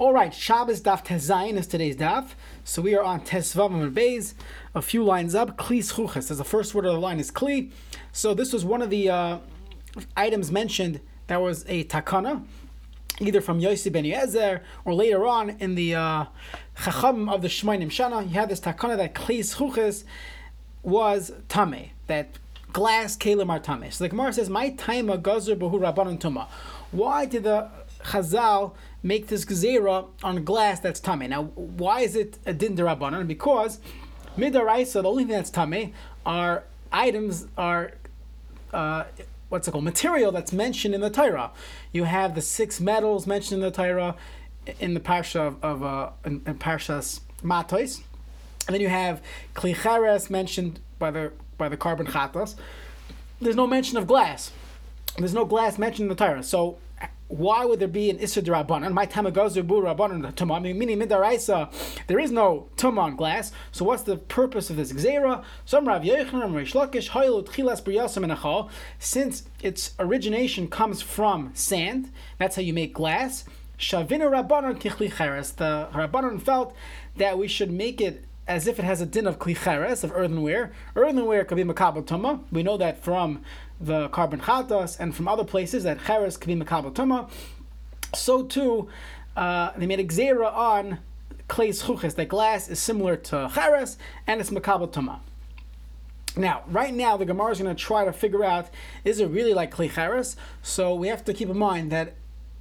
All right, Shabbos Daf Tezayin is today's daf. So we are on Tesvav and Beis, a few lines up. Kli Schuches, as the first word of the line is Kli. So this was one of the uh, items mentioned that was a takana, either from Yossi ben Yoezer or later on in the uh, Chacham of the Shemainim Shana. You had this takana that Kli Schuches was Tame, that glass kalim are Tame. So the Gemara says, My time a gazer behu rabbanon tuma. Why did the Chazal make this gezerah on glass that's tame. Now, why is it a din derabanan? Because midaraisa, the only thing that's tame are items are uh, what's it called material that's mentioned in the Torah. You have the six metals mentioned in the Torah in the parsha of, of uh, in, in parshas Matos, and then you have klicheres mentioned by the by the carbon chatas. There's no mention of glass. There's no glass mentioned in the Torah. So why would there be an Isra Rabbanan? My Tamagazu Bu Rabbanan Tumah, meaning Midaraisa, there is no Tumah on glass. So what's the purpose of this Xera? Some Rav Haylut Chilas Briyasam and since its origination comes from sand, that's how you make glass. Shavina Rabbanan Kichli Cheres. The Rabbanan felt that we should make it as if it has a din of klicheres, of earthenware. Earthenware could be makabel tuma. We know that from the carbon chatas and from other places that cheres could be makabel tuma. So too, uh, they made a on clay chuches, that glass is similar to cheres and it's makabel tuma. Now, right now, the Gemara is going to try to figure out is it really like cheres? So we have to keep in mind that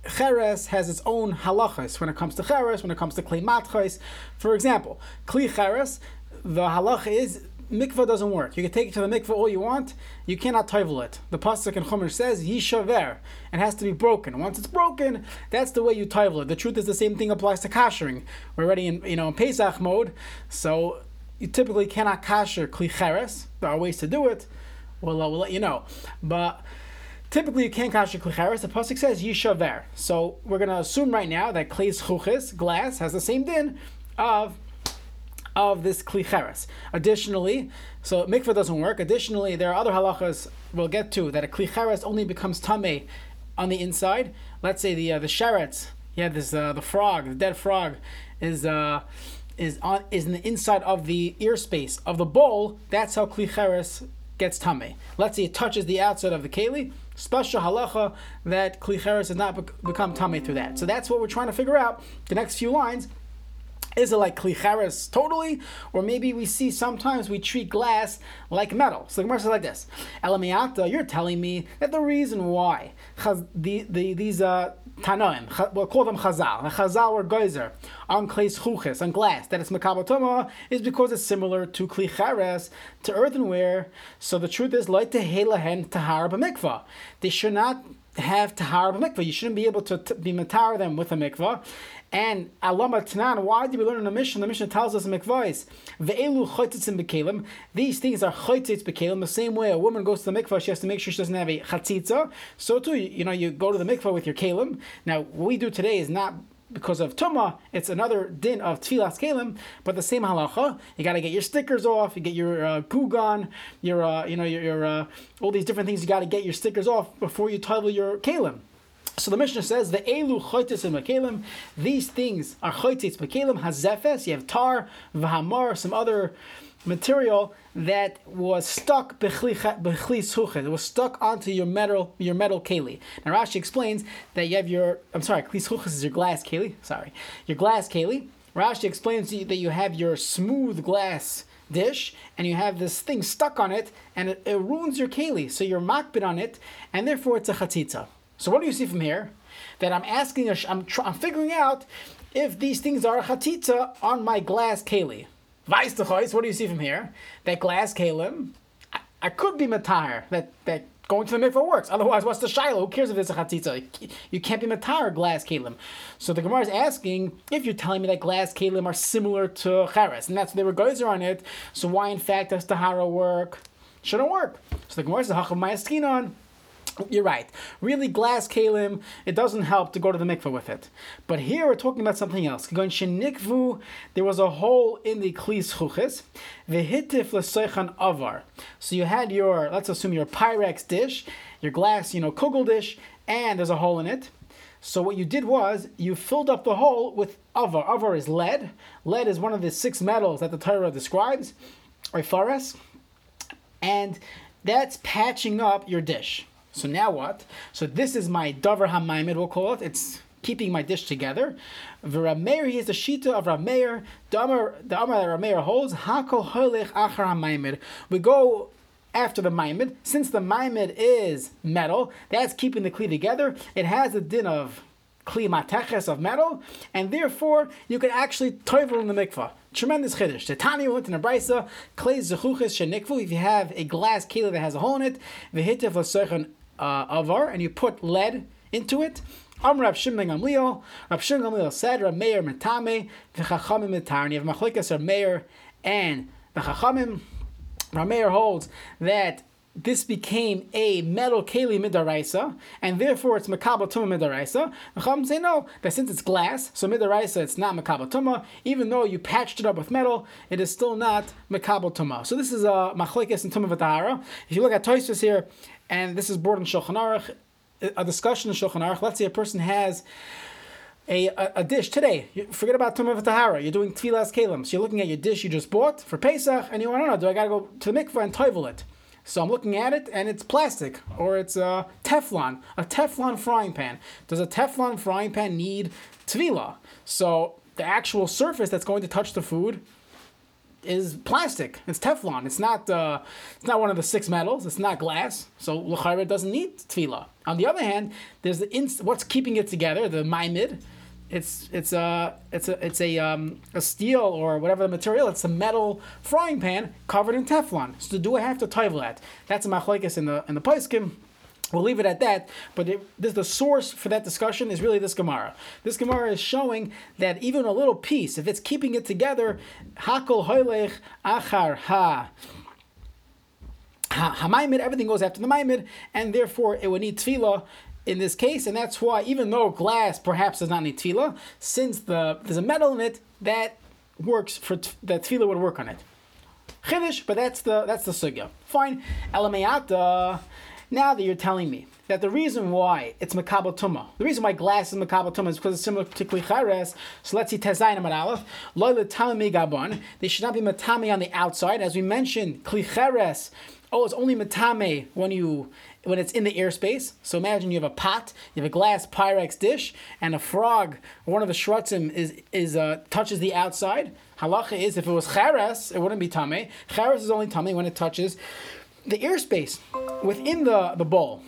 Cheres has its own halachas when it comes to Cheres, when it comes to Kli Matchais. For example, Kli Cheres, the halacha is mikvah doesn't work. You can take it to the mikvah all you want, you cannot toivel it. The pasuk in Chumash says yishaver. It has to be broken. Once it's broken, that's the way you toivel it. The truth is the same thing applies to kashering. We're already in you know in Pesach mode, so you typically cannot kasher kli cheres. There are ways to do it. We'll, uh, we'll let you know, but Typically, you can't kasher klicheres. The pasuk says yishaver. So we're going to assume right now that klei's chuchis, glass, has the same din of of this klicheres. Additionally, so mikvah doesn't work. Additionally, there are other halachas we'll get to that a klicheres only becomes tame on the inside. Let's say the uh, the sherets. Yeah, this uh, the frog, the dead frog, is. Uh, is on is in the inside of the ear space of the bowl. That's how klicheres gets tame. Let's say it touches the outside of the keli, special halacha that klicheres has not become tame through that. So that's what we're trying to figure out. The next few lines. Is it like klicheres totally, or maybe we see sometimes we treat glass like metal? So the Gemara says like this: Elamiata, you're telling me that the reason why the, the, these uh, Tanoim, we'll call them Chazal. The Chazal or Geyser on Kleis Chuches, on glass, that it's Makabatoma, is because it's similar to Kli to earthenware. So the truth is, like to Helahen Tahar B'mikvah. They should not have tahara b'mikvah. You shouldn't be able to t- be matar them with a mikvah. And alama tanan, why do we learn in the mission? The mission tells us in mikvahs, ve'elu bekelim. These things are chaytitz bekelim. The same way a woman goes to the mikvah, she has to make sure she doesn't have a chatzitza. So too, you know, you go to the mikvah with your kelim. Now, what we do today is not because of tuma, it's another din of tfilas kalim, but the same halacha. You got to get your stickers off. You get your uh, gugan, your uh, you know your, your uh, all these different things. You got to get your stickers off before you title your kalim. So the Mishnah says the elu choitis and makalim. These things are choitis makalim hazefes. You have tar, v'hamar, some other material that was stuck It was stuck onto your metal your metal keli. Now Rashi explains that you have your I'm sorry, kli is your glass keli. Sorry, your glass keli. Rashi explains that you have your smooth glass dish and you have this thing stuck on it and it, it ruins your keli. So you're makbid on it and therefore it's a chatzitza. So what do you see from here? That I'm asking, I'm, I'm figuring out if these things are a chatzitza on my glass keli. Weiss what do you see from here? That glass kalim, I, I could be matar, that, that going to the mikvah works. Otherwise, what's the shiloh? Who cares if it's a chatzitza? You can't be matar glass kalim. So the Gemara is asking if you're telling me that glass kalim are similar to cheres, and that's they were gozer on it. So why, in fact, does tahara work? Shouldn't work. So the Gemara says hacham mayaskinon. You're right. Really, glass kalim, it doesn't help to go to the mikveh with it. But here we're talking about something else. There was a hole in the klis chuches. Vehitif lesoichan avar. So you had your, let's assume your Pyrex dish, your glass, you know, kugel dish, and there's a hole in it. So what you did was you filled up the hole with avar. Avar is lead. Lead is one of the six metals that the Torah describes, or fares, and that's patching up your dish. So now what? So this is my davar hamaimed, we'll call it. It's keeping my dish together. V'Rameir, he is the shita of Rameir. The Amar, the that Rameir holds, Hakol holich achar hamaimed. We go after the maimed. Since the maimed is metal, that's keeping the kli together. It has a din of kli mateches of metal, and therefore you can actually toivel in the mikvah. Tremendous chiddush. The Tani went in a brisa, zechuches shenikvu. If you have a glass keli that has a hole in it, v'hitiv l'seichen uh, avar, and you put lead into it. Am Rav Shimon Gamliel. Rav Shimon Gamliel said, Rav Meir metame v'chachamim metarni. You have machlikas Rav Meir and the chachamim. Rav Meir holds that this became a metal keli midaraisa, and therefore it's makabel tuma midaraisa. The Chacham say no, that since it's glass, so midaraisa it's not makabel tuma. Even though you patched it up with metal, it is still not makabel tuma. So this is a machlekes and tuma v'tahara. If you look at Toysus here, and this is brought in Shulchan Aruch, a discussion in Shulchan Aruch. Let's say a person has a, a, dish today. Forget about Tumah Tahara. You're doing Tfilas Kalim. So you're looking at your dish you just bought for Pesach, and you want to know, do I got to go to the mikvah and toivel it? So I'm looking at it, and it's plastic, or it's a Teflon, a Teflon frying pan. Does a Teflon frying pan need tvila? So the actual surface that's going to touch the food is plastic. It's Teflon. It's not. Uh, it's not one of the six metals. It's not glass. So l'chayra doesn't need tefillah. On the other hand, there's the inst- what's keeping it together. The maimid. It's it's a it's a it's a um, a steel or whatever the material. It's a metal frying pan covered in Teflon. So do I have to toivel that? That's a machlekes in the in the Paiskim. We'll leave it at that. But it, this, the source for that discussion is really this Gemara. This Gemara is showing that even a little piece, if it's keeping it together, hakol hoylech achar ha. Hamaimid, everything goes after the maimid, and therefore it would need tefillah in this case, and that's why even though glass perhaps does not need tefillah, since the there's a metal in it that works for t- that tefillah would work on it. Chiddush, but that's the that's the sugya. Fine, elamayata. Now that you're telling me that the reason why it's makabel tuma, the reason why glass is makabel tuma is because it's similar to klichares. So let's see tezayin amar aleph loy gabon. They should not be matame on the outside, as we mentioned. Klichares. Oh, it's only matame when you when it's in the airspace. So imagine you have a pot, you have a glass Pyrex dish, and a frog, one of the shrutzim is is uh, touches the outside. Halacha is if it was cheres, it wouldn't be tame. Cheres is only tame when it touches the airspace within the, the bowl.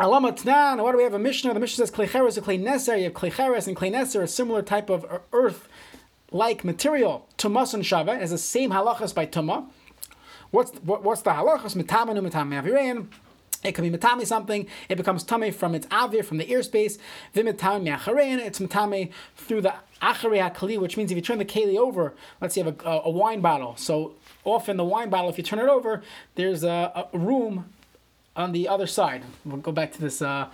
Alama Tnan, what do we have? A Mishnah. The Mishnah says Klecheres and Kleineser. You have Klecheres and Kleineser, a similar type of earth like material. Tumas and Shava has the same halachas by Tuma. What's what, what's the halachas? Mitamanu avirein. It can be matame something. It becomes tame from its avir, from the airspace. Vimitame miacharein. It's matame through the acharei hakali, which means if you turn the keli over, let's say you have a, a, wine bottle. So often the wine bottle, if you turn it over, there's a, a room on the other side. We'll go back to this uh,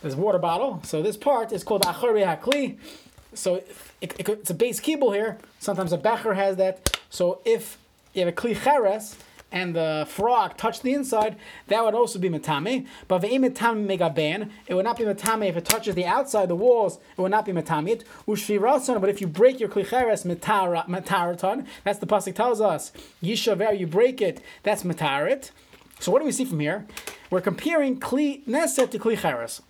this water bottle. So this part is called acharei hakli. So it, it, it's a base kibble here. Sometimes a becher has that. So if you have a kli cheres, and the frog touch the inside, that would also be matame. But ve'imitame megaban, it would not be matame if it touches the outside, the walls, it would not be matame. Ushvirasan, but if you break your klicheres mataraton, that's the pasuk tells us. Yishaver, you break it, that's matarit. So what do we see from here? We're comparing kli neset to klicheres.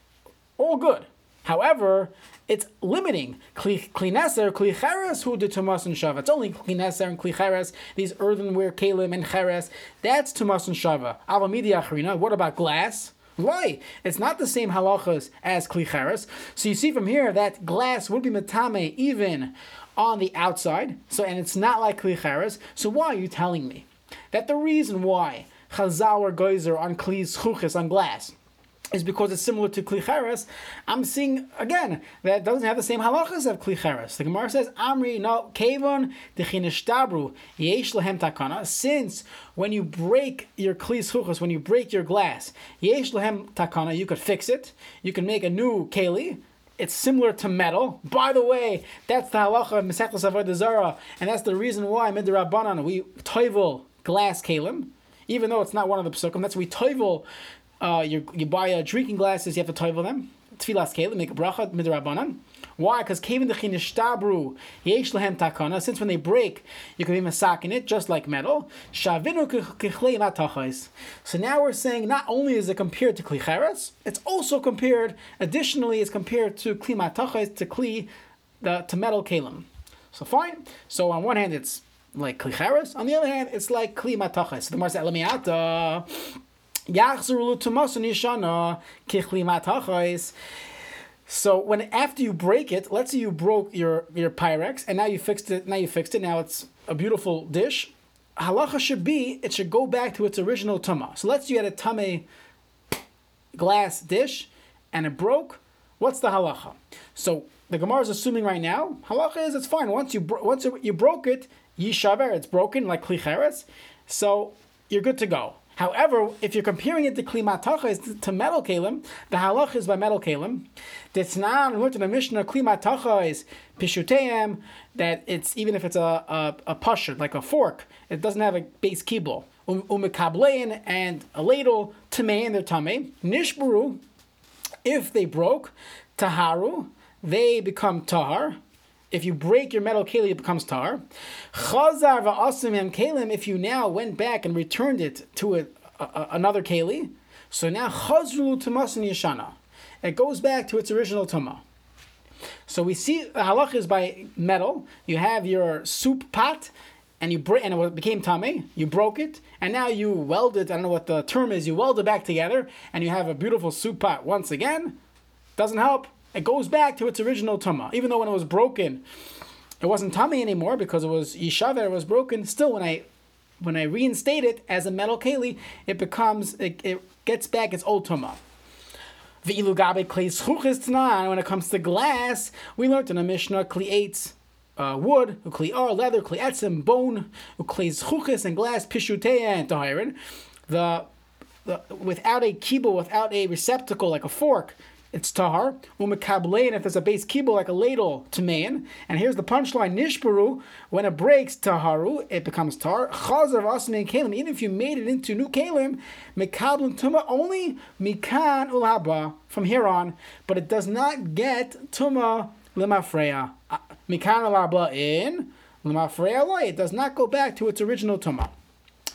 All good. However, it's limiting kli neser, kli cheres, who did tumas and shava. It's only kli neser and kli cheres, these earthenware kalim and cheres. That's tumas and shava. Avamidi achrina. What about glass? Why? It's not the same halachas as kli cheres. So you see from here that glass would be metame even on the outside. So and it's not like kli cheres. So why are you telling me that the reason why chazal or geyser on kli chuches on glass is because it's similar to klicheres. I'm seeing again that doesn't have the same halachas of klicheres. The Gemara says, "Amri no kevon dechinishtabru yesh lehem takana." Since when you break your klis when you break your glass, yesh lehem takana, you could fix it. You can make a new keli. It's similar to metal. By the way, that's the halacha of Mesechus Avodah and that's the reason why midrabanan we toivel glass kalim, even though it's not one of the psukim. That's we toivel uh, you, you buy uh, drinking glasses, you have to toivel them. tfilas kelim, make a bracha midrabanan. Why? Because kevin the chinishtabru yesh lehem takana. Since when they break, you can be masak in it, just like metal. Shavinu kichlei matachais. So now we're saying not only is it compared to kli it's also compared. Additionally, it's compared to kli matachais to kli the to metal kalim. So fine. So on one hand, it's like kli On the other hand, it's like kli matachais. The Mar says So when after you break it, let's say you broke your your Pyrex and now you fixed it. Now you fixed it. Now it's a beautiful dish. Halacha should be it should go back to its original tama. So let's say you had a tame glass dish and it broke. What's the halacha? So the Gemara is assuming right now halacha is it's fine once you bro- once you broke it yishaver it's broken like klicheres, so you're good to go. However, if you're comparing it to klimatachas to metal kalim, the halach is by metal kalim. Ditznan learned in the Mishnah klimatachas pishuteim that it's even if it's a a, a pusher like a fork, it doesn't have a base kibble. Um, umekablein and a ladle tamei and their tamei nishburu. If they broke, taharu, they become tahar. If you break your metal keli, it becomes tar. Chazar va'asim kalim. If you now went back and returned it to a, a, another keli, so now chazru tumasin yeshana. It goes back to its original tuma. So we see the halach is by metal. You have your soup pot, and you and it became tame. You broke it, and now you weld it. I don't know what the term is. You weld it back together, and you have a beautiful soup pot once again. Doesn't help. It goes back to its original tuma. Even though when it was broken, it wasn't tummy anymore because it was yishaver, it was broken. Still, when I when I reinstate it as a metal keli, it becomes it, it gets back its old tuma. The ilugabe kli when it comes to glass, we learned in a Mishnah kli uh, wood, ar leather, kli etzim bone, ukli zchuchis and glass pishuteya and. The, the without a kibble, without a receptacle like a fork, it's tahar. Umekablein, if there's a base kibble like a ladle, to tamein. And here's the punchline: nishbaru. When it breaks taharu, it becomes tar. Chazav asmin kalim. Even if you made it into new kalim, mekablim tuma only mikan ulaba from here on, but it does not get tuma limafreya. Uh, mikan ulaba in limafreya It does not go back to its original tuma.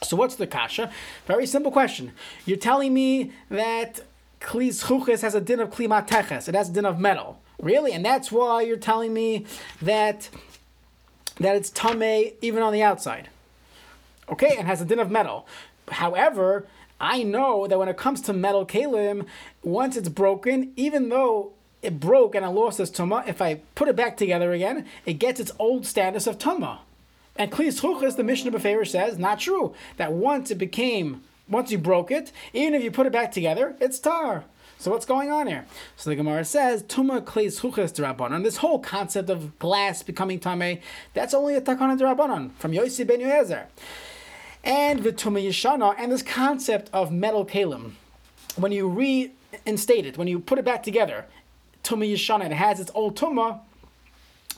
So what's the kasha? Very simple question. You're telling me that Kli Zchuches has a din of Kli Mateches. It has a din of metal. Really? And that's why you're telling me that that it's Tame even on the outside. Okay, and has a din of metal. However, I know that when it comes to metal kalim, once it's broken, even though it broke and I lost its tuma, if I put it back together again, it gets its old status of tuma. And Kli Zchuches, the Mishnah Beferish says, not true. That once it became once you broke it, even if you put it back together, it's tar. So what's going on here? So the Gemara says, Tuma kleis huches derabanan. This whole concept of glass becoming tame, that's only a takana derabanan from Yossi ben Yoezer. And the Tuma Yeshana, and this concept of metal kalim, when you reinstate it, when you put it back together, Tuma Yeshana, it has its old Tuma,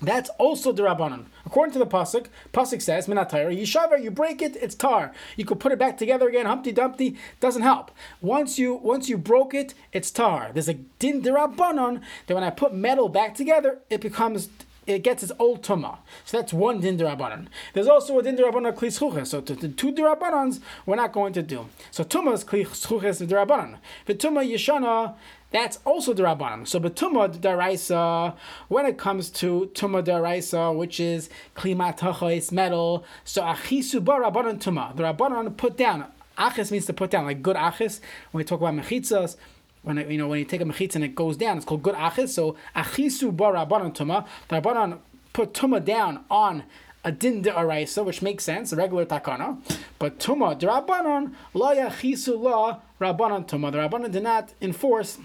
that's also the Rabbanon. According to the Pasuk, Pasuk says, Minatayr, Yishaver, you break it, it's tar. You could put it back together again, Humpty Dumpty, doesn't help. Once you once you broke it, it's tar. There's a din Rabbanon that when I put metal back together, it becomes it gets its old tuma. So that's one din derabanan. There's also a din derabanan kli So the, two derabanans we're not going to do. So tuma is kli schuches derabanan. The tuma yeshana that's also the Rabbanim. So Betuma Daraisa, when it comes to Tuma Daraisa, which is Klimat metal, so Achisu Bar Rabbanan Tuma. The Rabbanan put down. Achis means to put down, like good achis. When we talk about mechitzas, when you know when you take a mechitza and it goes down, it's called good achis. So achisu bar rabbanon tuma. The rabbanon put tuma down on a din de araisa, which makes sense, a regular takana. But tuma de rabbanon la yachisu la rabbanon tuma. The rabbanon did not enforce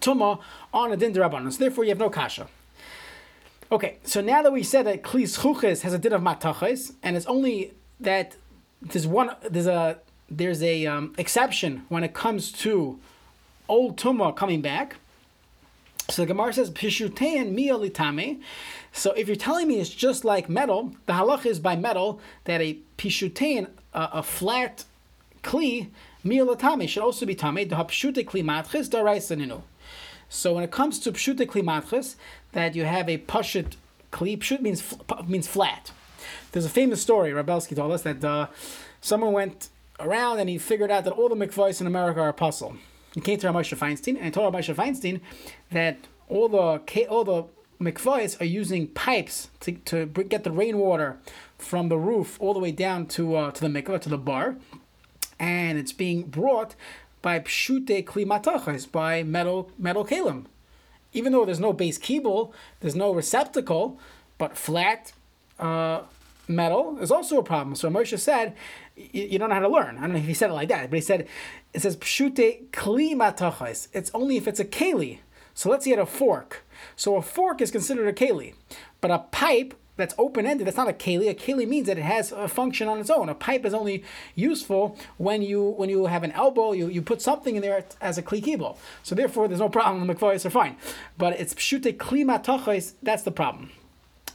tuma on a din. So therefore, you have no kasha. Okay, so now that we said that klis chuches has a din of matachis, and it's only that there's one there's a there's a um, exception when it comes to old tuma coming back. So the Gemara says pishutein miolitame. So if you're telling me it's just like metal, the halach is by metal that a pishutein, a, a flat kli miolitame should also be tame. The hapshute kli matchis daraisa ninu. So when it comes to pshute kli that you have a pashut kli, pshut means means flat. There's a famous story Rav Belsky told us that uh, someone went around and he figured out that all the mikvahs in America are puzzle. He came to Ramosha Feinstein and told Ramosha Feinstein that all the all the mikvahs are using pipes to, to get the rainwater from the roof all the way down to uh, to the mikvah to the bar, and it's being brought by pshute klimatachas by metal metal kalim. Even though there's no base kibble, there's no receptacle, but flat uh, metal is also a problem. So Moshe said, you don't know how to learn. I don't know if he said it like that, but he said, it says pshute klimatachas. It's only if it's a keli. So let's say at a fork. So a fork is considered a keli, but a pipe that's open ended. That's not a keli. A keli means that it has a function on its own. A pipe is only useful when you when you have an elbow. You, you put something in there as a kli kibble. So therefore, there's no problem. The mikvahs are fine, but it's pshute kli That's the problem.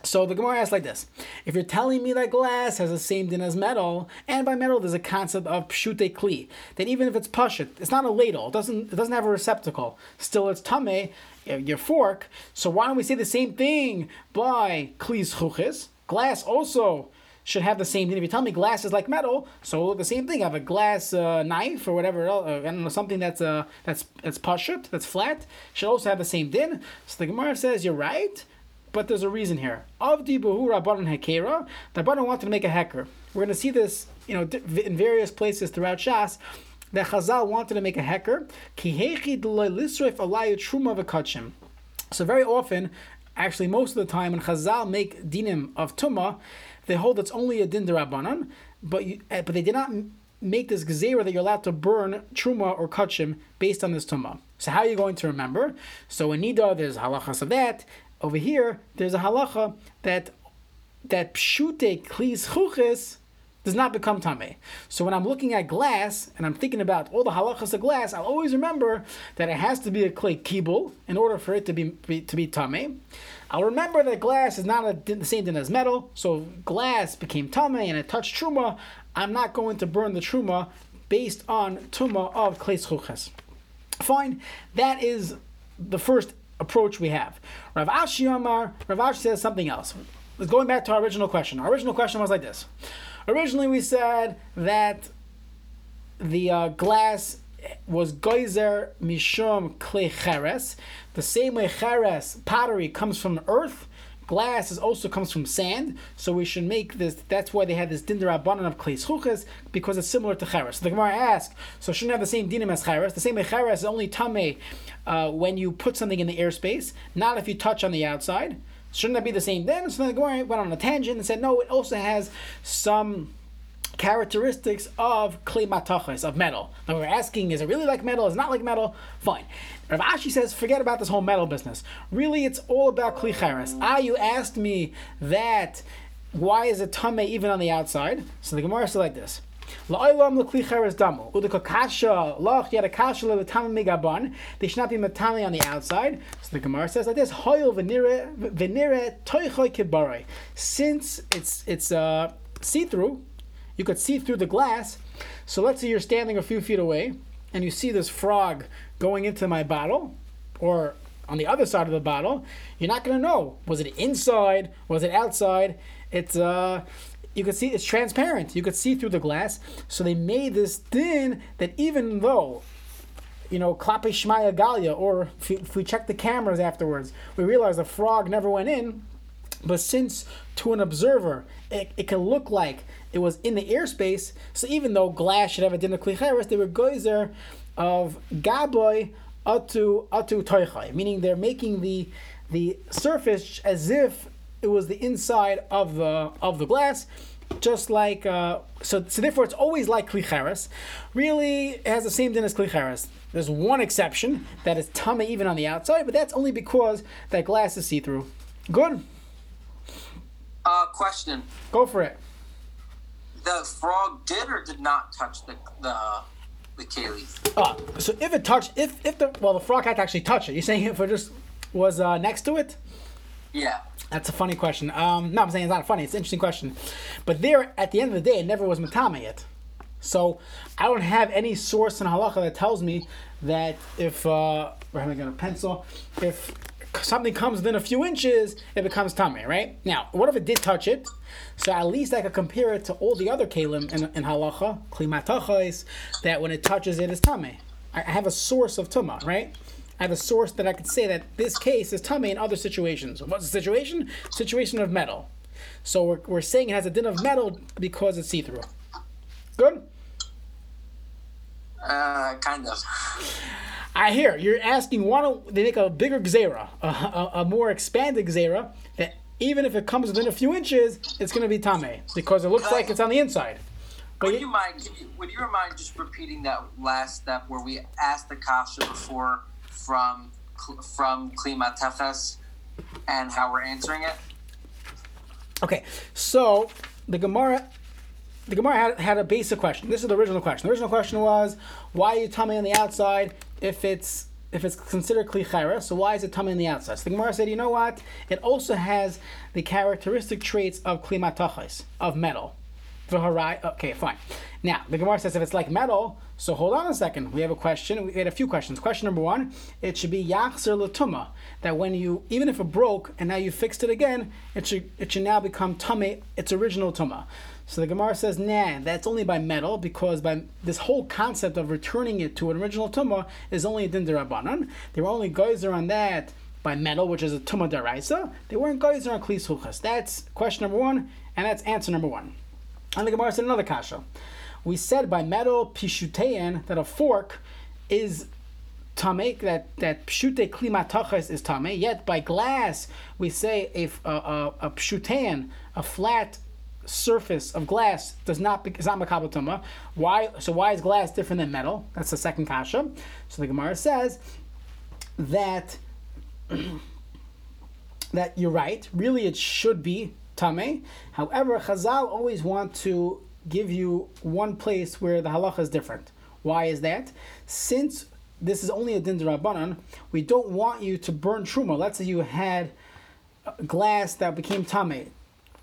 So the Gemara asks like this: If you're telling me that glass has the same din as metal, and by metal there's a concept of pshute kli, that even if it's pashut, it's not a ladle, it doesn't it doesn't have a receptacle, still it's tame, your fork. So why don't we say the same thing by klis chuchis? Glass also should have the same thing. If you tell me glass is like metal, so the same thing. I have a glass uh, knife or whatever. Else, uh, I don't know something that's uh, that's that's pashut, that's flat, should also have the same din. So the Gemara says you're right but there's a reason here. Avdi Bahu Rabbanan Hekera, the Rabbanan wanted to make a hecker. We're going to see this, you know, in various places throughout Shas. That Chazal wanted to make a hecker. So very often, actually most of the time, when Chazal make dinim of tuma, they hold it's only a din derabanan, but you, eh, but they did not make this gezerah that you're allowed to burn truma or kachim based on this tuma. So how are you going to remember? So in Nida, there's halachas of that. Over here, there's a halacha that that pshute klis chuches does not become tame. So when I'm looking at glass and I'm thinking about all the halachas of glass, I'll always remember that it has to be a clay kibul in order for it to be, be to be tame. I'll remember that glass is not a, the same thing as metal. So glass became tame and it touched truma. I'm not going to burn the truma based on tuma of clay chuches. Fine, that is the first approach we have. Rav Ashi Amar, Rav Ashi says something else. Let's going back to our original question. Our original question was like this. Originally, we said that the uh, glass was geyser mishum kle cheres. The same way cheres pottery comes from earth, glass is also comes from sand. So we should make this. That's why they had this dinder abanan of kle chuches because it's similar to cheres. So the Gemara asks, so shouldn't have the same dinim as cheres. The same cheres is only tame uh, when you put something in the airspace, not if you touch on the outside. Shouldn't that be the same then? So then the Gemara went on a tangent and said, no, it also has some characteristics of clay matachas, of metal. Now we're asking, is it really like metal? Is it not like metal? Fine. Rav Ashi says, forget about this whole metal business. Really, it's all about kli cheres. Ah, you asked me that, why is it tame even on the outside? So the Gemara said like this. They should not be matami on the outside. So the Gemara says like this. Since it's it's uh, see through, you could see through the glass. So let's say you're standing a few feet away and you see this frog going into my bottle, or on the other side of the bottle. You're not going to know was it inside, was it outside. It's uh, you could see it's transparent. You could see through the glass. So they made this thin that even though, you know, Klape Shmaya Galia, or if, if we check the cameras afterwards, we realize the frog never went in. But since to an observer, it, it can look like it was in the airspace, so even though glass should have a dinner klicheres, they were geyser of gaboy atu atu toichai, meaning they're making the the surface as if it was the inside of the of the glass, just like uh, so. So therefore, it's always like klicheres. Really, it has the same din as klicheres. There's one exception that is tama even on the outside, but that's only because that glass is see through. Good. Uh, question. Go for it. The frog did or did not touch the the the keli. Ah, so if it touched, if if the well, the frog had to actually touch it. You're saying if it just was uh, next to it? Yeah. That's a funny question. Um, no, I'm saying it's not funny. It's an interesting question. But there, at the end of the day, it never was matama yet. So I don't have any source in halacha that tells me that if uh, we're having a pencil, if something comes within a few inches, it becomes tummy, right? Now, what if it did touch it? So at least I could compare it to all the other kalim in, in halacha, klimatachais, that when it touches it is tummy. I have a source of tuma, right? I have a source that I could say that this case is tummy in other situations. What's the situation? Situation of metal. So we're, we're saying it has a din of metal because it's see-through. Good? Uh, kind of. I hear you're asking why don't they make a bigger gzera, a, a, a more expanded gzera that even if it comes within a few inches, it's going to be tame because it looks like it's on the inside. But would you mind? You, would you mind just repeating that last step where we asked the kasha before from from klimatefes and how we're answering it? Okay, so the Gemara the Gemara had, had a basic question. This is the original question. The original question was, why are you tummy on the outside if it's if it's considered klichera? So why is it tummy on the outside? So the Gemara said, you know what? It also has the characteristic traits of klimatachas, of metal. Okay, fine. Now the Gemara says if it's like metal, so hold on a second. We have a question. We had a few questions. Question number one: It should be yachzer latuma. That when you, even if it broke and now you fixed it again, it should it should now become tame its original tuma. So the Gemara says, nah, that's only by metal because by this whole concept of returning it to an original tumah is only a din. They were only geyser on that by metal, which is a tumah deraisa. They weren't geyser on klis huchas. That's question number one, and that's answer number one. And the Gemara said another kasha. We said by metal pishutein that a fork is tame that that pshute klimatachas is tame. Yet by glass we say if uh, uh, a, a, a pshutein, a flat surface of glass does not is not makabel Why? So why is glass different than metal? That's the second kasha. So the Gemara says that that you're right. Really, it should be tame. However, Chazal always want to give you one place where the halacha is different. Why is that? Since this is only a din rabbanan, we don't want you to burn truma. Let's say you had glass that became tame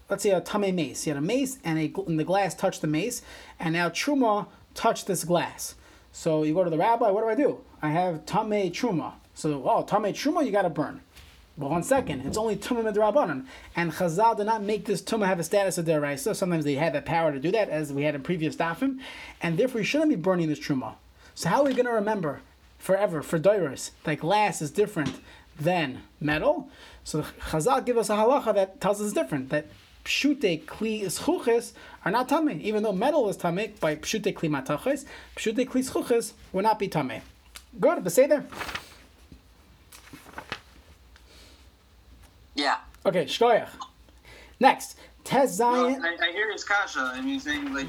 let's say a tame mace. You had a mace and, a, and the glass touched the mace, and now truma touched this glass. So you go to the rabbi. What do I do? I have tame truma. So oh tame truma, you got to burn. Well, one second, it's only tumah midrabanan, and Chazal did not make this tumah have a status of deraisa. Sometimes they had the power to do that, as we had in previous dafim, and therefore you shouldn't be burning this truma. So how are we going to remember forever for doiros that glass is different than metal? So Chazal give us a halacha that tells us different. That pshute kli ischuches are not tame. Even though metal is tame by pshute kli mataches, pshute kli ischuches will not be tame. Good, but say there. Yeah. Okay, shkoyach. Next, Tez Zion. No, I, I, hear his kasha. I mean, saying like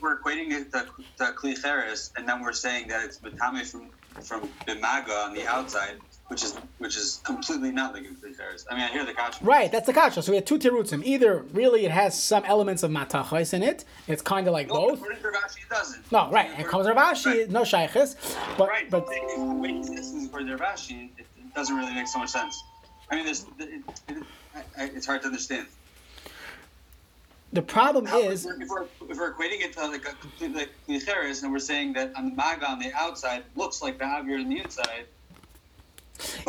we're equating it to, to klicheres, and then we're saying that it's betame from from bimaga on the outside, which is which is completely not like Klicheres. I mean, I hear the kasha. Right, that's the kasha. So we have two tirutzim. Either really it has some elements of matachos in it. It's kind of like no, both. According to Rav it doesn't. No, right. It comes Rav Ashi, right. no shaykhis. But right, but the way he says this according to Rav it, it doesn't really make so much sense. I mean, there's, it, it, it's hard to understand. The problem is if we're, if we're, equating it to like a complete like and we're saying that on the maga on the outside looks like the avir on the inside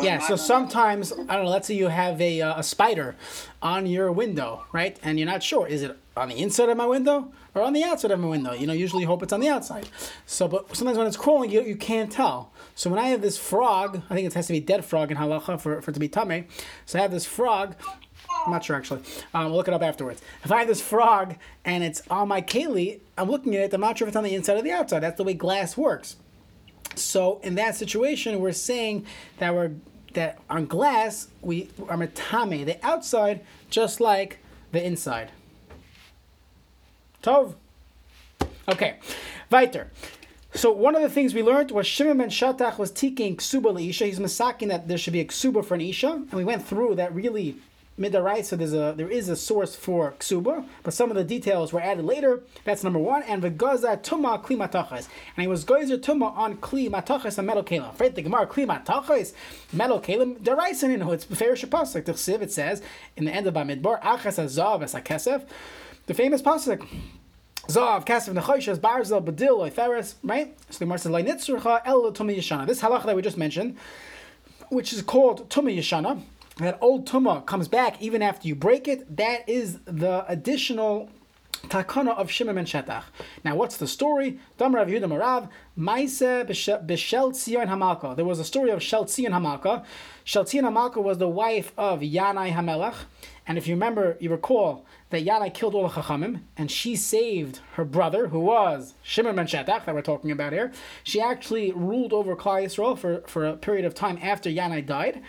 yeah, so sometimes I don't know. Let's say you have a, uh, a spider on your window, right? And you're not sure is it on the inside of my window or on the outside of my window. You know, usually you hope it's on the outside. So, but sometimes when it's crawling, you, you can't tell. So when I have this frog, I think it has to be dead frog in halacha for, for it to be tame. So I have this frog. I'm not sure actually. Um, we'll look it up afterwards. If I have this frog and it's on my Kaylee, I'm looking at it. I'm not sure if it's on the inside or the outside. That's the way glass works. So in that situation, we're saying that we're that on glass we are metame the outside just like the inside. Tov. Okay, weiter. So one of the things we learned was Shimon ben Shetach was teaching ksuba leisha. He's masaking that there should be a ksuba for an isha, and we went through that really midarai. So there's a there is a source for ksuba, but some of the details were added later. That's number one. And v'gaza tuma kli matachas, and he was gozer tuma on kli matachas and metal kalim. Right, the gemara kli matachas metal kalim deraisa. You know, it's fair shapasik. The chsiv it says in the end of Bamidbar achas azav as a kesef, the famous pasuk Zav, Kasif, Nechoishes, Barzel, Badil, Oiferes, right? So the Gemara says, Leinitzurcha, El Tumi Yeshana. This halacha that we just mentioned, which is called Tumi Yeshana, that old Tuma comes back even after you break it, that is the additional takana of Shimon ben Shetach. Now, what's the story? Dam Rav Yehuda Marav, Maise B'Shlomtzion Hamalka. There was a story of Shlomtzion Hamalka. Shlomtzion Hamalka was the wife of Yanai Hamelach. And if you remember, you recall that Yanai killed all the Chachamim, and she saved her brother, who was Shimon ben Shetach, that we're talking about here. She actually ruled over Klal Yisrael for, for a period of time after Yanai died.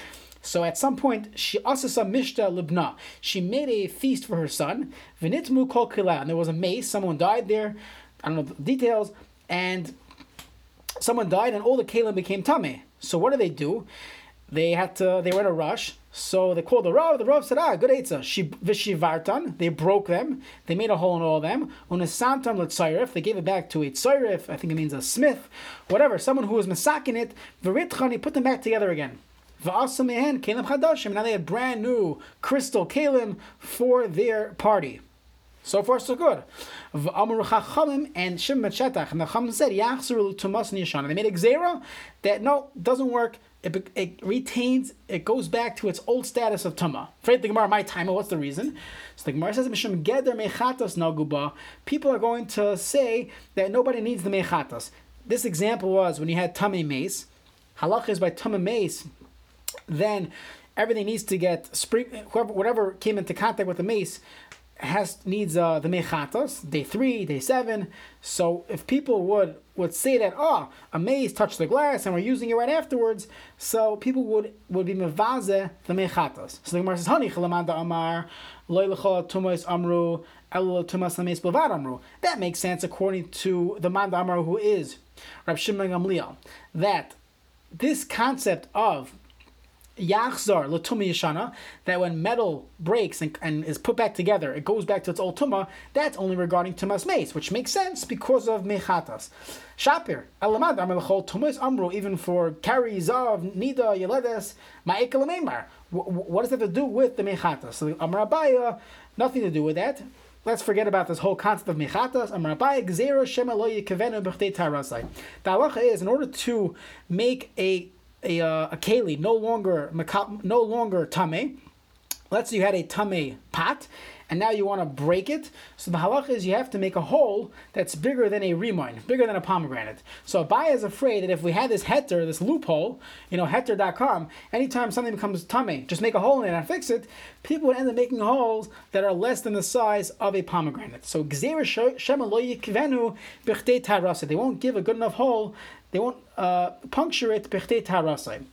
So at some point, she asasa mishta libna. She made a feast for her son. Vinitmu kol kila. And there was a mace. Someone died there. I don't know the details. And someone died, and all the kalim became tame. So what did they do? They had to. They were in a rush. So they called the Rav. The Rav said, "Ah, good eitzah." She vishivartan. They broke them. They made a hole in all of them. Unesantam letzayrif. They gave it back to a tzayrif. I think it means a smith, whatever. Someone who was masaking it. Viritchan. He put them back together again. V'asamihen kelim chadashim. Now they had brand new crystal kalim for their party. So far, so good. Chachamim and Shimon Shetach. And the chacham said, Yachzuru tumas. They made a gzera that no, doesn't work. It, it retains, it goes back to its old status of tuma. Afraid the Gemara, my timer, what's the reason? So the Gemara says, naguba. People are going to say that nobody needs the mechatos. This example was when you had tame mace. Halach is by tame mace then everything needs to get spring whoever whatever came into contact with the mace has needs uh, the mechatos day three day seven. So if people would would say that oh a mace touched the glass and we're using it right afterwards so people would would be mevaze the mechatos. So the Gemara says honey chalamanda amar tumas amru tumas that makes sense according to the manda amar who is Rab Shimon Gamliel that this concept of Yachzar Latumi Yashana, that when metal breaks and, and is put back together, it goes back to its old Tuma, that's only regarding Tumas Mace, which makes sense because of Mechatas. Shapir, Alamad Amalachol Tumas Amru, even for Kari Zav, Nida, Yeledes, Ma'ekalameimar. What does that have to do with the Mechatas? So Amrabaya, nothing to do with that. Let's forget about this whole concept of mechatas. The halacha is in order to make a a, uh, a keli no longer no longer tame. Let's say you had a tame pot, and now you want to break it. So the halacha is you have to make a hole that's bigger than a rimoin, bigger than a pomegranate. So Abai is afraid that if we had this heter, this loophole, you know, heter.com, anytime something becomes tame, just make a hole in it and fix it, people would end up making holes that are less than the size of a pomegranate. So They won't give a good enough hole they won't uh, puncture it tarasai.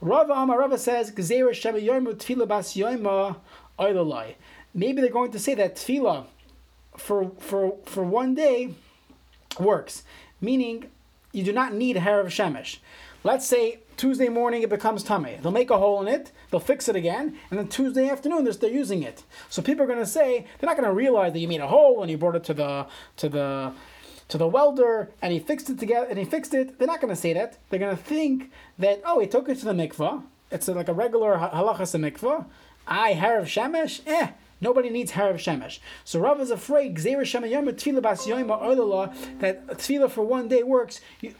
Rava Amar Rava says yomu tefila bas oilalai. Maybe they're going to say that tefillah for for for one day works, meaning you do not need hair of shemesh. Let's say Tuesday morning it becomes tummy. They'll make a hole in it, they'll fix it again, and then Tuesday afternoon they're, they're using it. So people are going to say they're not going to realize that you made a hole and you brought it to the to the to the welder and he fixed it together and he fixed it, they're not going to say that. They're going to think that, oh, he took it to the mikvah. It's like a regular halachas mikvah. I, harav shemesh, eh, Nobody needs harav shemesh. So Rav is afraid that tefillah for one day works. You,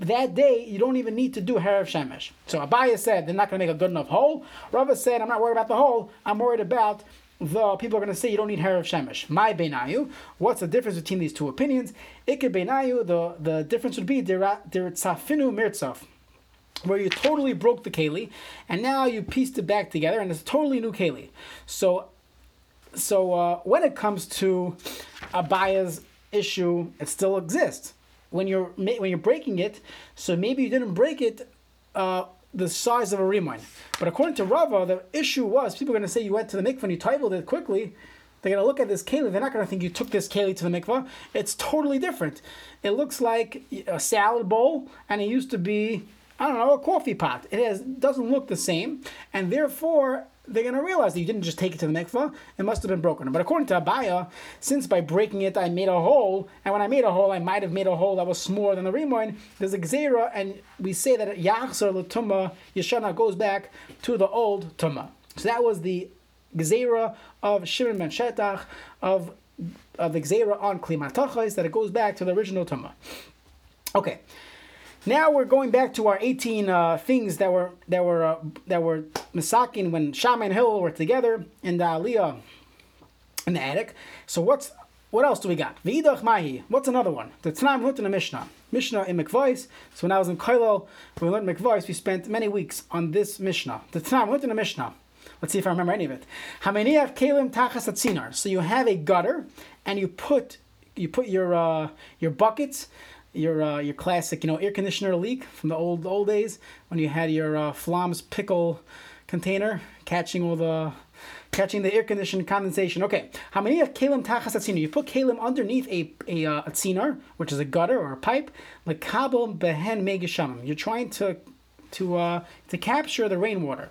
that day you don't even need to do harav shemesh. So Abaya said they're not going to make a good enough hole. Rav said I'm not worried about the hole. I'm worried about the people are going to say you don't need hair of shemesh. My beinayu. What's the difference between these two opinions? Ikke beinayu. The the difference would be tzafinu mirtzaf, where you totally broke the keli, and now you pieced it back together, and it's a totally new keli. So, so uh, when it comes to Abaya's issue, it still exists. When you're when you're breaking it, so maybe you didn't break it. Uh, the size of a rimon. But according to Rava, the issue was people are going to say you went to the mikvah and you titled it quickly. They're going to look at this keli. They're not going to think you took this keli to the mikvah. It's totally different. It looks like a salad bowl, and it used to be I don't know a coffee pot. It has doesn't look the same, and therefore they're going to realize that you didn't just take it to the mikvah, it must have been broken. But according to Abaya, since by breaking it I made a hole, and when I made a hole, I might have made a hole that was smaller than the rimoin, there's a gzera, and we say that Yachzar Latuma Yeshana goes back to the old Tuma. So that was the gzera of Shimon ben Shetach of of the Xera on Klimatachais that it goes back to the original Tumah. Okay. Now we're going back to our 18 uh, things that were that were uh, that were misakin when Shammai and Hillel were together in the Aliyah in the attic. So what's what else do we got? V'idach mahi. What's another one? The Tanaim Hut in the Mishnah. Mishnah in Mikvais. So when I was in Kailel, when we learned Mikvais, we spent many weeks on this Mishnah. The Tanaim Hut in the Mishnah. Let's see if I remember any of it. Hameniach kelim tachas atzinar. So you have a gutter, and you put you put your uh, your buckets your uh, your classic, you know, air conditioner leak from the old old days when you had your uh, Flaum's pickle container catching all the catching the air conditioning condensation. Okay, how many of kalim tachas atziner? You put kalim underneath a a, uh, a which is a gutter or a pipe, like kabel behen megishamim. You're trying to to uh, to capture the rainwater.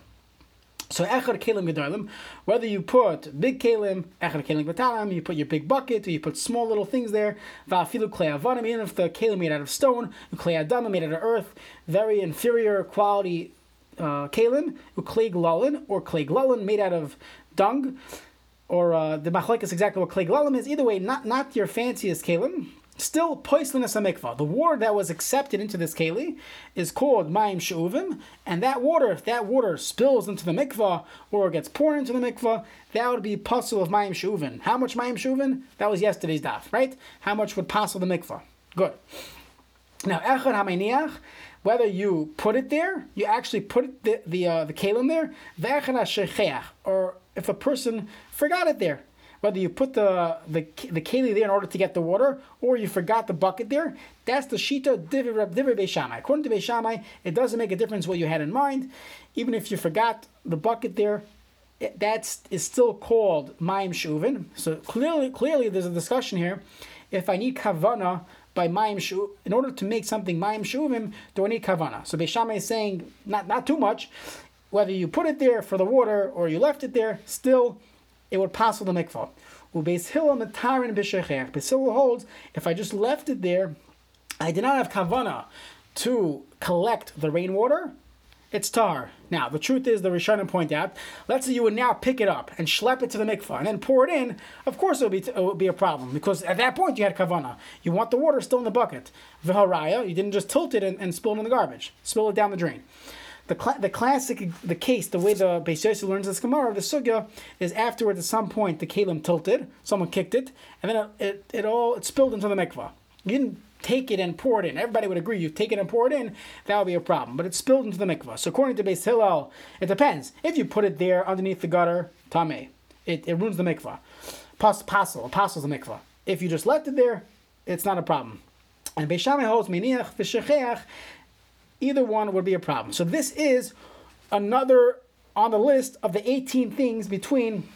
So echad kelim gedolim, whether you put big kelim, echad kelim batalam, you put your big bucket, or you put small little things there. Va'afilu klei avanim, even if the kelim made out of stone, klei adama made out of earth, very inferior quality uh, kalim, klei glalin, or klei glalin made out of dung, or uh, the machlek is exactly what klei glalin is. Either way, not not your fanciest kalim, Still, poisliness a mikvah. The water that was accepted into this keli is called mayim she'uvim, and that water, if that water spills into the mikvah or gets poured into the mikvah, that would be puzzle of mayim she'uvim. How much mayim she'uvim? That was yesterday's daf, right? How much would passel the mikvah? Good. Now, echad hameniach, whether you put it there, you actually put the the uh, the kalim there, or if a person forgot it there, whether you put the the the keli there in order to get the water, or you forgot the bucket there, that's the shita divrei beishamai. According to beishamai, it doesn't make a difference what you had in mind, even if you forgot the bucket there. That is still called mayim shuvin. So clearly, clearly, there's a discussion here. If I need kavana by mayim shu, in order to make something mayim shuvim, do I need kavana? So Beishamai is saying not not too much. Whether you put it there for the water or you left it there, still it would pass the mikvah. Ubeis Hillel metarin b'shechech. Beis Hillel holds if I just left it there, I did not have kavana to collect the rainwater. It's tar. Now the truth is, the Rishonim point out. Let's say you would now pick it up and schlep it to the mikvah and then pour it in. Of course, it would be it would be a problem because at that point you had kavana. You want the water still in the bucket. V'haraya, you didn't just tilt it and, and spill it in the garbage. Spill it down the drain the cl- the classic the case the way the Beis Yosef learns this Gemara the sugya is afterwards at some point the kalim tilted someone kicked it and then it, it, it all it spilled into the mikvah. You didn't take it and pour it in. Everybody would agree you take it and pour it in that would be a problem but it spilled into the mikvah. So according to Beis Hillel it depends. If you put it there underneath the gutter tameh it, it ruins the mikvah. Pas, passel apostles the mikvah. If you just left it there it's not a problem. And Beis Shammai holds v'shecheach Either one would be a problem. So this is another on the list of the 18 things between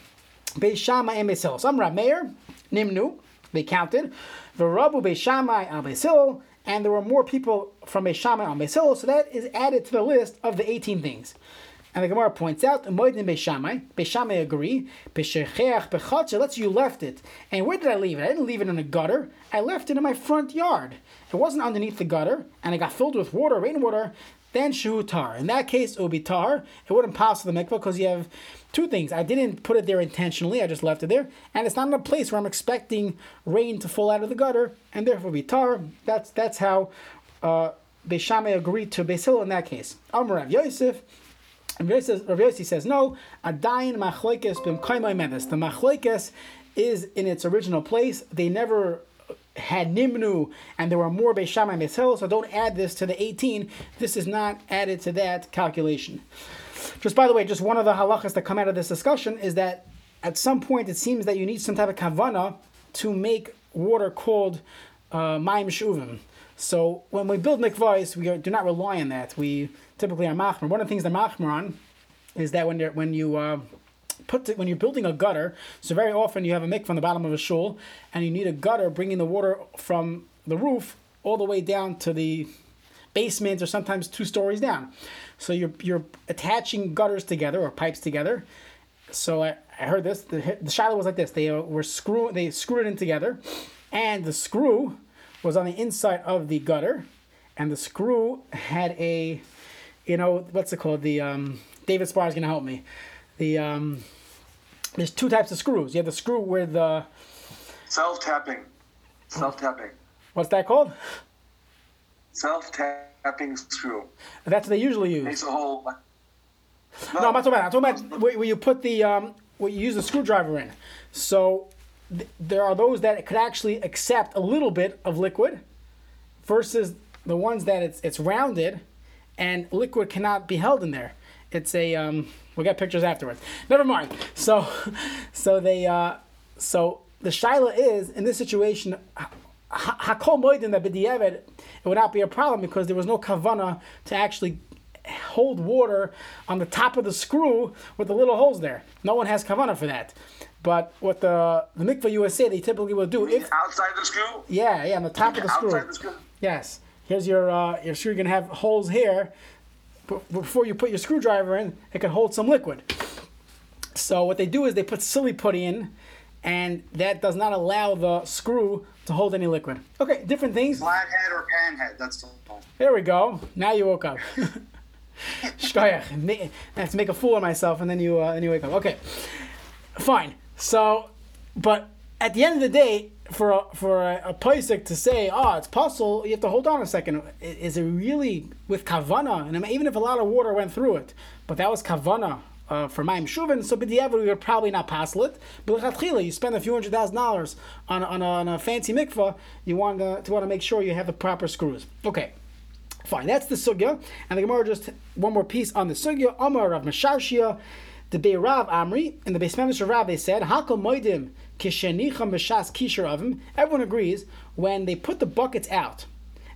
Beis Shammai and Beis Hillel. Some Rav Meir, Nimnu, they counted. The Rabu Beis Shammai al Beis Hillel, and there were more people from Beis Shammai on Beis Hillel, so that is added to the list of the 18 things. And the Gemara points out, Moedin Beishamai, Beishamai agree, Beshecheach Bechatcha, let's you left it. And where did I leave it? I didn't leave it in a gutter. I left it in my front yard. It wasn't underneath the gutter, and it got filled with water, rainwater, then Shu tar. In that case, it would be tar. It wouldn't pass to the mikvah because you have two things. I didn't put it there intentionally, I just left it there. And it's not in a place where I'm expecting rain to fall out of the gutter, and therefore be tar. That's that's how uh, Beishamai agreed to Beis in that case. Amar Rav Yosef, Rav Yossi says no. Adayin machlekes b'mkaimai medes. The machlekes is in its original place. They never had nimnu, and there were more beishamai mishel. So don't add this to the 18. This is not added to that calculation. Just by the way, just one of the halachas that come out of this discussion is that at some point it seems that you need some type of kavana to make water called uh, mayim shuvim. So when we build mikvahs, we do not rely on that. We typically are machmer. One of the things they're machmer on is that when when you uh, put to, when you're building a gutter, so very often you have a mikvah on the bottom of a shul, and you need a gutter bringing the water from the roof all the way down to the basement, or sometimes two stories down. So you're you're attaching gutters together or pipes together. So I, I heard this. The the shaila was like this. They uh, were screw they screwed it in together, and the screw was on the inside of the gutter, and the screw had a, you know, what's it called? The um, David Spar is gonna help me. The um, there's two types of screws. You have the screw where the Self tapping. Self tapping. What's that called? Self tapping screw. That's what they usually use. Makes a hole. No, I'm not talking about. I'm talking about where, where you put the um, where you use the screwdriver in. So th- there are those that could actually accept a little bit of liquid, versus the ones that it's it's rounded, and liquid cannot be held in there. It's a um, we'll get pictures afterwards. Never mind. So, so they uh, so the shaila is in this situation. Hakol moedin that b'diavad, it would not be a problem because there was no kavana to actually hold water on the top of the screw with the little holes there. No one has kavana for that. But what the the mikvah USA they typically will do if outside the screw. yeah yeah on the top of the screw. Outside the screw. Yes. Here's your uh, your screw. You're gonna have holes here. But before you put your screwdriver in, it can hold some liquid. So what they do is they put silly putty in, and that does not allow the screw to hold any liquid. Okay, different things. Flathead or panhead. That's the There we go. Now you woke up. Shkoyach. Ma- Let's make a fool of myself, and then you uh, then you wake up. Okay, fine. So, but at the end of the day, for a, for a, a posek to say, "Oh, it's puzzle," you have to hold on a second. Is it really with kavana? And even if a lot of water went through it, but that was kavana. Uh, for Maim Shuvin, so b'diavad we would probably not passel it. But lechatchila, you spend a few hundred thousand dollars on on a, on a fancy mikvah, you want to, to want to make sure you have the proper screws. Okay, Fine, that's the sugya. And the Gemara just one more piece on the sugya. Amar Rav Masharshia, the Bei Rav Amri, and the Beis of Rav, they said, Hakol Moedim Kisher Avim. Everyone agrees when they put the buckets out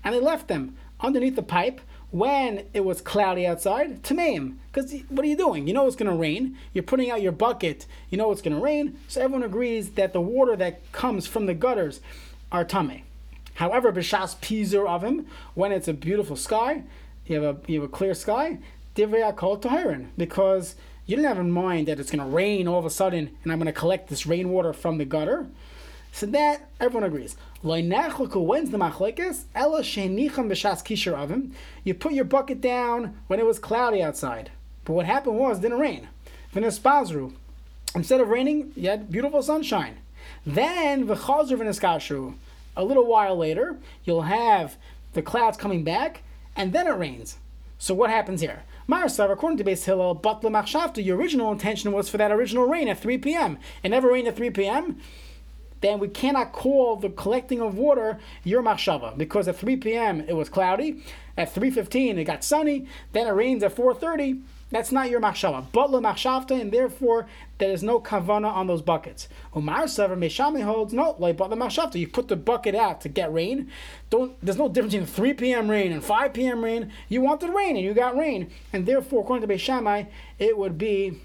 and they left them underneath the pipe when it was cloudy outside, Tameim. Because what are you doing? You know it's going to rain. You're putting out your bucket. You know it's going to rain. So everyone agrees that the water that comes from the gutters are Tame. However, b'shas pizer of him, when it's a beautiful sky, you have a you have a clear sky, divrei kol tahirin, because you didn't have in mind that it's going to rain all of a sudden, and I'm going to collect this rainwater from the gutter. So that everyone agrees. When's the machlekes? Ela shenicham b'shas. You put your bucket down when it was cloudy outside, but what happened was it didn't rain. V'nespazru. Instead of raining, you had beautiful sunshine. Then v'chazru v'neskashru a little while later, you'll have the clouds coming back, and then it rains. So what happens here? Marasav, according to Beis Hillel, but the machshavta, your original intention was for that original rain at 3 p.m. It never rained at 3 p.m. Then we cannot call the collecting of water your machshava because at 3 p.m. it was cloudy, at 3:15 it got sunny, then it rains at 4:30. That's not your machshava. But le machshavta, and therefore there is no kavana on those buckets. Umar Sever Meshami holds no like but the machshavta. You put the bucket out to get rain. Don't there's no difference between 3 p.m. rain and 5 p.m. rain. You wanted rain and you got rain, and therefore according to Beishamai, it would be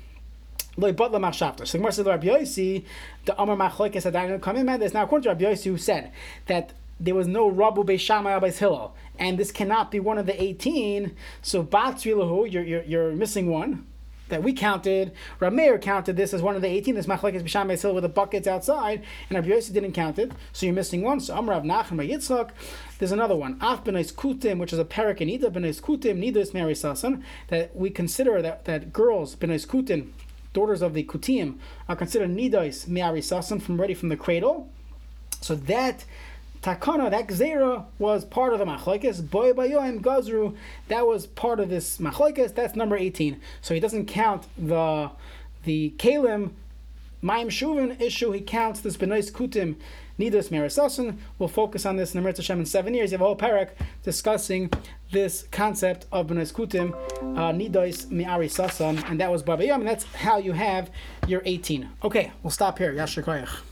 Loy but lemachshavta. So the Gemara said Rabbi Yossi, the Amar Machlekes Adayin Kamim Mendes. Now according to Rabbi Yossi, who said that there was no Rabu Beishamai Abbas Hillel, and this cannot be one of the eighteen. So Batzri Lahu, you're, you're you're missing one that we counted. Rav Meir counted this as one of the 18. This Machlekes Beishamai Hillel with the buckets outside, and Rabbi Yossi didn't count it. So you're missing one. So Amar Rav Nachman bar Yitzchak. There's another one. Af B'nais Kutim, which is a parak in Ida B'nais Kutim Nidas Mary Sasan, that we consider that that girls B'nais Kutim daughters of the Kutim are considered nidais mi'arisasan from ready from the cradle. So that takana, that gzera, was part of the machlokes. Boy bayoim gazru, that was part of this machlokes. That's number eighteen. So he doesn't count the the kalim Maim Shuvin issue. He counts this benois kutim nidus merisasan. We'll focus on this in the Hashem in seven years. You have a whole parak discussing this concept of benois kutim uh, nidus mi'arisasan, and that was Baba Yom, and that's how you have your 18. Okay, we'll stop here. Yashir Koyach.